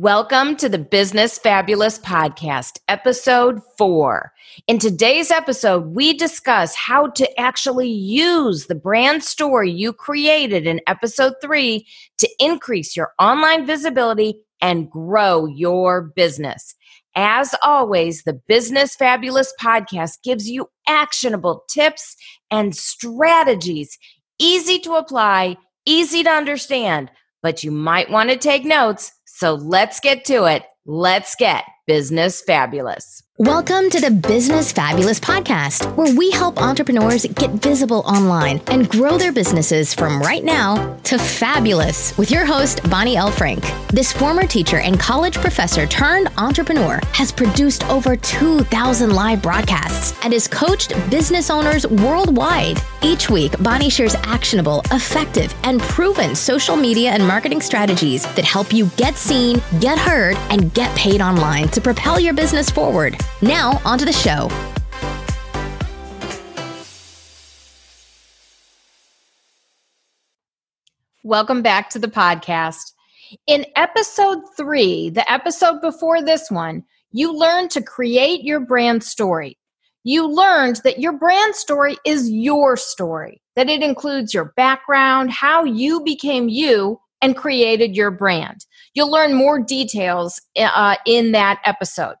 Welcome to the Business Fabulous Podcast, episode four. In today's episode, we discuss how to actually use the brand story you created in episode three to increase your online visibility and grow your business. As always, the Business Fabulous Podcast gives you actionable tips and strategies, easy to apply, easy to understand, but you might want to take notes so let's get to it. Let's get business fabulous. Welcome to the Business Fabulous Podcast, where we help entrepreneurs get visible online and grow their businesses from right now to fabulous with your host, Bonnie L. Frank. This former teacher and college professor turned entrepreneur has produced over 2,000 live broadcasts and has coached business owners worldwide. Each week, Bonnie shares actionable, effective, and proven social media and marketing strategies that help you get seen, get heard, and get paid online to propel your business forward. Now, onto the show. Welcome back to the podcast. In episode three, the episode before this one, you learned to create your brand story. You learned that your brand story is your story, that it includes your background, how you became you, and created your brand. You'll learn more details uh, in that episode.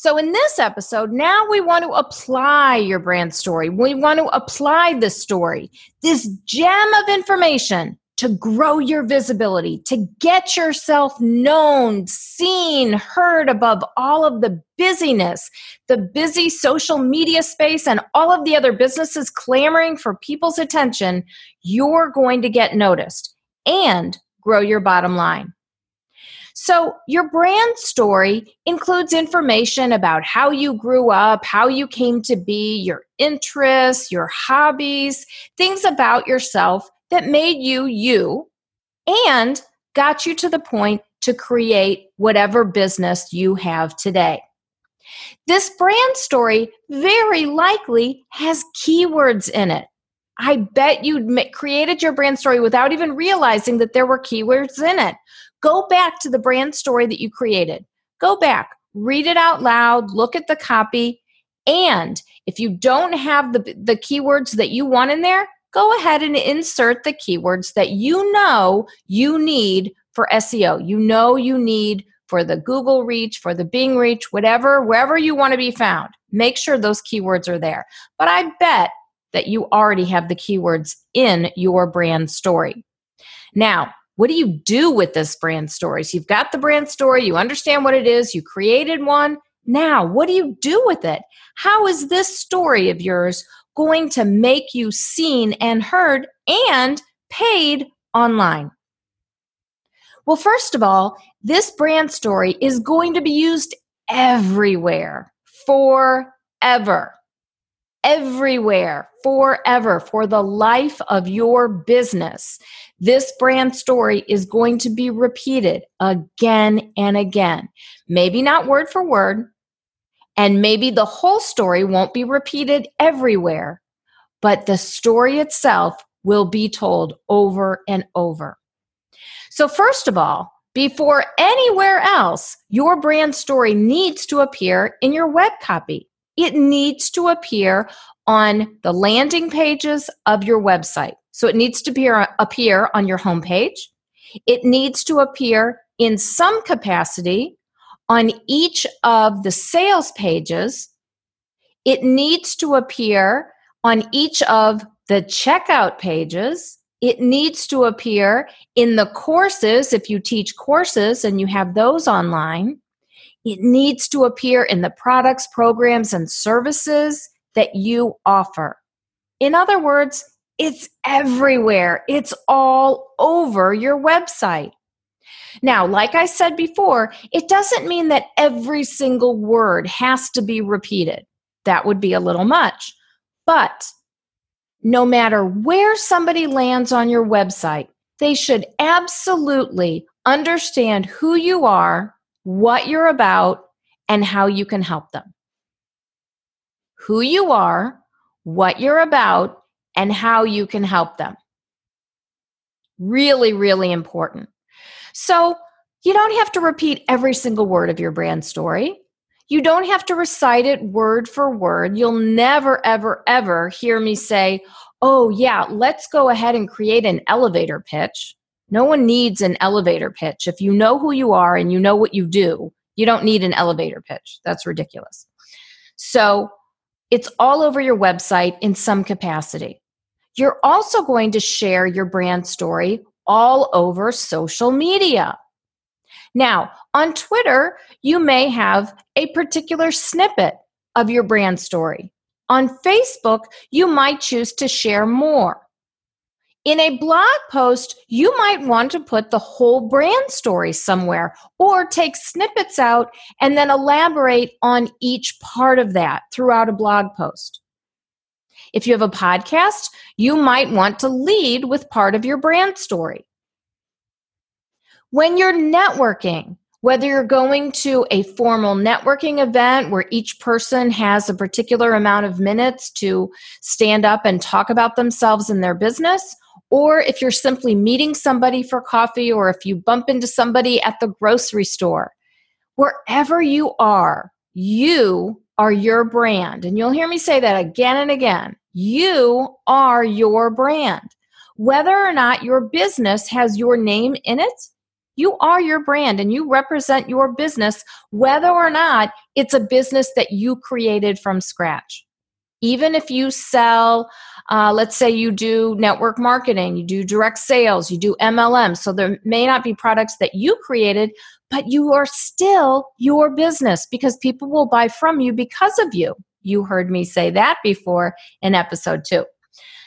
So, in this episode, now we want to apply your brand story. We want to apply this story, this gem of information to grow your visibility, to get yourself known, seen, heard above all of the busyness, the busy social media space, and all of the other businesses clamoring for people's attention. You're going to get noticed and grow your bottom line. So, your brand story includes information about how you grew up, how you came to be, your interests, your hobbies, things about yourself that made you you and got you to the point to create whatever business you have today. This brand story very likely has keywords in it. I bet you created your brand story without even realizing that there were keywords in it. Go back to the brand story that you created. Go back, read it out loud, look at the copy, and if you don't have the, the keywords that you want in there, go ahead and insert the keywords that you know you need for SEO. You know you need for the Google reach, for the Bing reach, whatever, wherever you want to be found. Make sure those keywords are there. But I bet that you already have the keywords in your brand story. Now, what do you do with this brand story? So you've got the brand story, you understand what it is, you created one. Now, what do you do with it? How is this story of yours going to make you seen and heard and paid online? Well, first of all, this brand story is going to be used everywhere forever everywhere forever for the life of your business. This brand story is going to be repeated again and again. Maybe not word for word, and maybe the whole story won't be repeated everywhere, but the story itself will be told over and over. So, first of all, before anywhere else, your brand story needs to appear in your web copy it needs to appear on the landing pages of your website. So it needs to appear, appear on your homepage. It needs to appear in some capacity on each of the sales pages. It needs to appear on each of the checkout pages. It needs to appear in the courses if you teach courses and you have those online. It needs to appear in the products, programs, and services that you offer. In other words, it's everywhere, it's all over your website. Now, like I said before, it doesn't mean that every single word has to be repeated. That would be a little much. But no matter where somebody lands on your website, they should absolutely understand who you are what you're about, and how you can help them. Who you are, what you're about, and how you can help them. Really, really important. So, You don't have to repeat every single word of your brand story. You don't have to recite it word for word. You'll never, ever, ever hear me say, oh, yeah, let's go ahead and create an elevator pitch. No one needs an elevator pitch. If you know who you are and you know what you do, you don't need an elevator pitch. That's ridiculous. So it's all over your website in some capacity. You're also going to share your brand story all over social media. Now, on Twitter, you may have a particular snippet of your brand story. On Facebook, you might choose to share more. In a blog post, you might want to put the whole brand story somewhere or take snippets out and then elaborate on each part of that throughout a blog post. If you have a podcast, you might want to lead with part of your brand story. When you're networking, whether you're going to a formal networking event where each person has a particular amount of minutes to stand up and talk about themselves and their business, or if you're simply meeting somebody for coffee, or if you bump into somebody at the grocery store, wherever you are, you are your brand. And you'll hear me say that again and again. You are your brand. Whether or not your business has your name in it, you are your brand and you represent your business, whether or not it's a business that you created from scratch. Even if you sell, uh, let's say you do network marketing, you do direct sales, you do MLM. So there may not be products that you created, but you are still your business because people will buy from you because of you. You heard me say that before in episode two.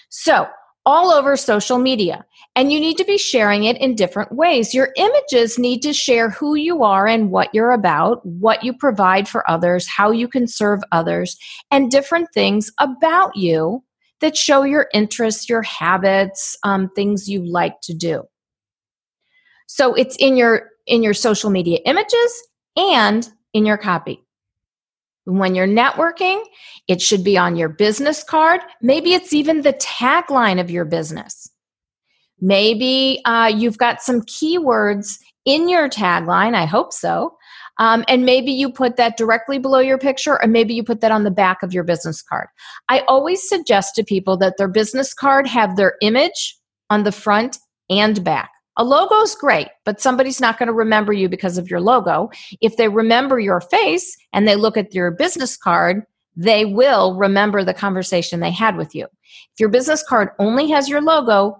So, all over social media and you need to be sharing it in different ways. Your images need to share who you are and what you're about, what you provide for others, how you can serve others, and different things about you that show your interests, your habits, um, things you like to do. So it's in your in your social media images and in your copy. When you're networking, it should be on your business card. Maybe it's even the tagline of your business. Maybe uh, you've got some keywords in your tagline. I hope so. Um, and maybe you put that directly below your picture, or maybe you put that on the back of your business card. I always suggest to people that their business card have their image on the front and back. A logo is great, but somebody's not going to remember you because of your logo. If they remember your face and they look at your business card, they will remember the conversation they had with you. If your business card only has your logo,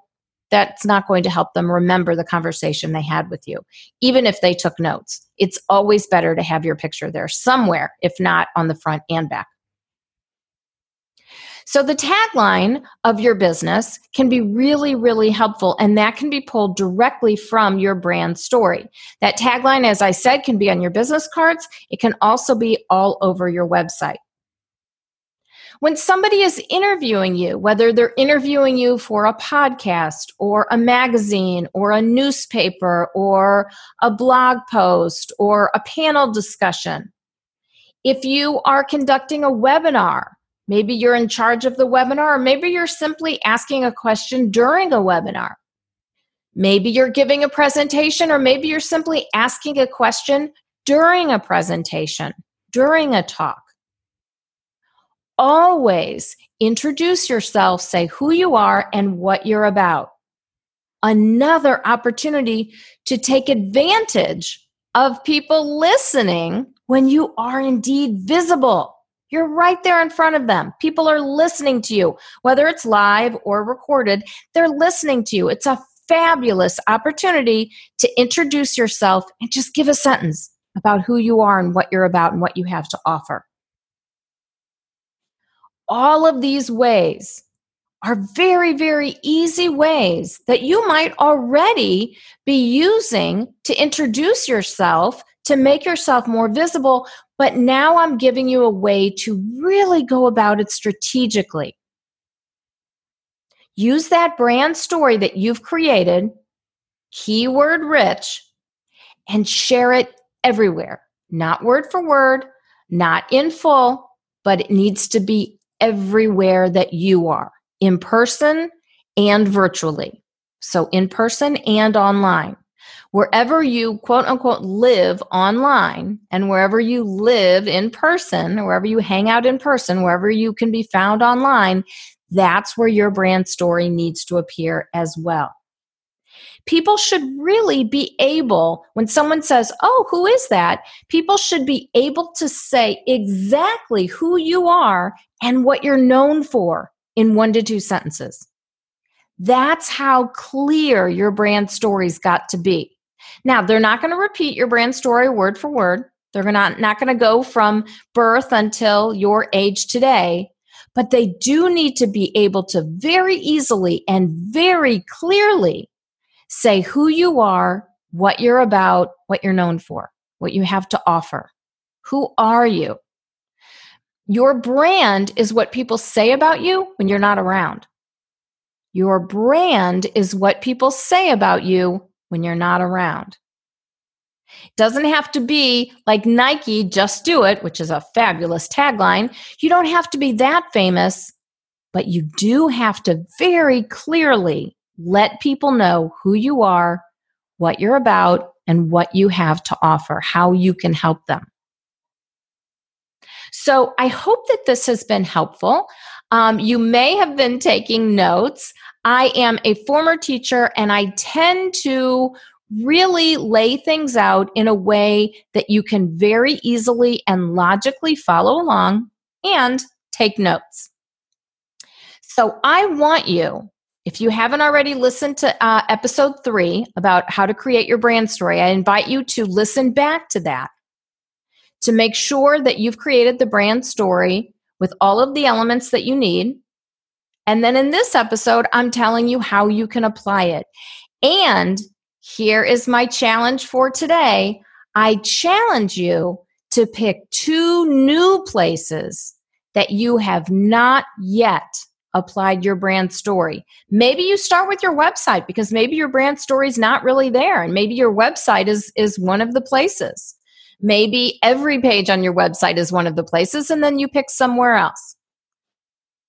that's not going to help them remember the conversation they had with you, even if they took notes. It's always better to have your picture there somewhere, if not on the front and back. So, the tagline of your business can be really, really helpful, and that can be pulled directly from your brand story. That tagline, as I said, can be on your business cards, it can also be all over your website. When somebody is interviewing you, whether they're interviewing you for a podcast or a magazine or a newspaper or a blog post or a panel discussion, if you are conducting a webinar, maybe you're in charge of the webinar, or maybe you're simply asking a question during a webinar. Maybe you're giving a presentation, or maybe you're simply asking a question during a presentation, during a talk always introduce yourself, say who you are and what you're about. Another opportunity to take advantage of people listening when you are indeed visible. You're right there in front of them. People are listening to you, whether it's live or recorded, they're listening to you. It's a fabulous opportunity to introduce yourself and just give a sentence about who you are and what you're about and what you have to offer all of these ways are very, very easy ways that you might already be using to introduce yourself, to make yourself more visible. But now I'm giving you a way to really go about it strategically. Use that brand story that you've created, keyword rich, and share it everywhere. Not word for word, not in full, but it needs to be everywhere that you are, in person and virtually. So, in person and online. Wherever you quote unquote live online and wherever you live in person, wherever you hang out in person, wherever you can be found online, that's where your brand story needs to appear as well. People should really be able, when someone says, Oh, who is that? People should be able to say exactly who you are and what you're known for in one to two sentences. That's how clear your brand story's got to be. Now, they're not going to repeat your brand story word for word. They're not, not going to go from birth until your age today, but they do need to be able to very easily and very clearly say who you are, what you're about, what you're known for, what you have to offer. Who are you? Your brand is what people say about you when you're not around. Your brand is what people say about you when you're not around. It doesn't have to be like Nike, just do it, which is a fabulous tagline. You don't have to be that famous, but you do have to very clearly let people know who you are, what you're about, and what you have to offer, how you can help them. So I hope that this has been helpful. Um, you may have been taking notes. I am a former teacher and I tend to really lay things out in a way that you can very easily and logically follow along and take notes. So I want you, if you haven't already listened to uh, episode three about how to create your brand story, I invite you to listen back to that to make sure that you've created the brand story with all of the elements that you need. And then in this episode, I'm telling you how you can apply it. And here is my challenge for today I challenge you to pick two new places that you have not yet applied your brand story. Maybe you start with your website because maybe your brand story is not really there and maybe your website is is one of the places. Maybe every page on your website is one of the places, and then you pick somewhere else.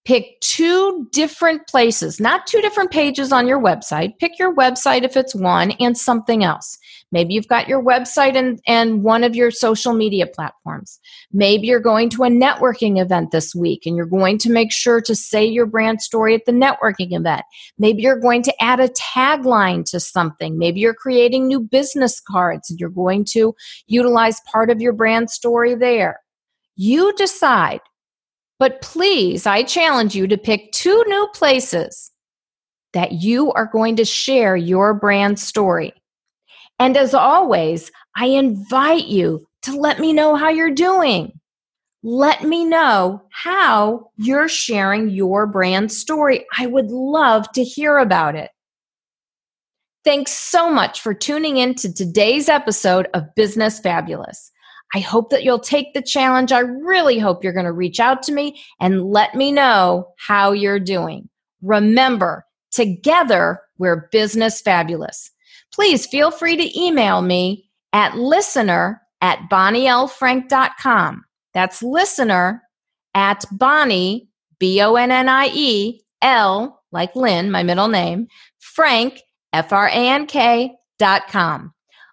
Pick two different places, not two different pages on your website. Pick your website if it's one and something else. Maybe you've got your website and, and one of your social media platforms. Maybe you're going to a networking event this week and you're going to make sure to say your brand story at the networking event. Maybe you're going to add a tagline to something. Maybe you're creating new business cards and you're going to utilize part of your brand story there. You decide but please, I challenge you to pick two new places that you are going to share your brand story. And as always, I invite you to let me know how you're doing. Let me know how you're sharing your brand story. I would love to hear about it. Thanks so much for tuning in to today's episode of Business Fabulous. I hope that you'll take the challenge. I really hope you're going to reach out to me and let me know how you're doing. Remember, together we're business fabulous. Please feel free to email me at listener at bonnielfrank.com. That's listener at Bonnie, B O N N I E, L, like Lynn, my middle name, Frank, F R A N K dot com.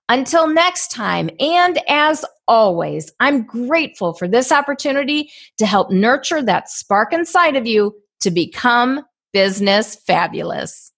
Until next time, and as always, I'm grateful for this opportunity to help nurture that spark inside of you to become business fabulous.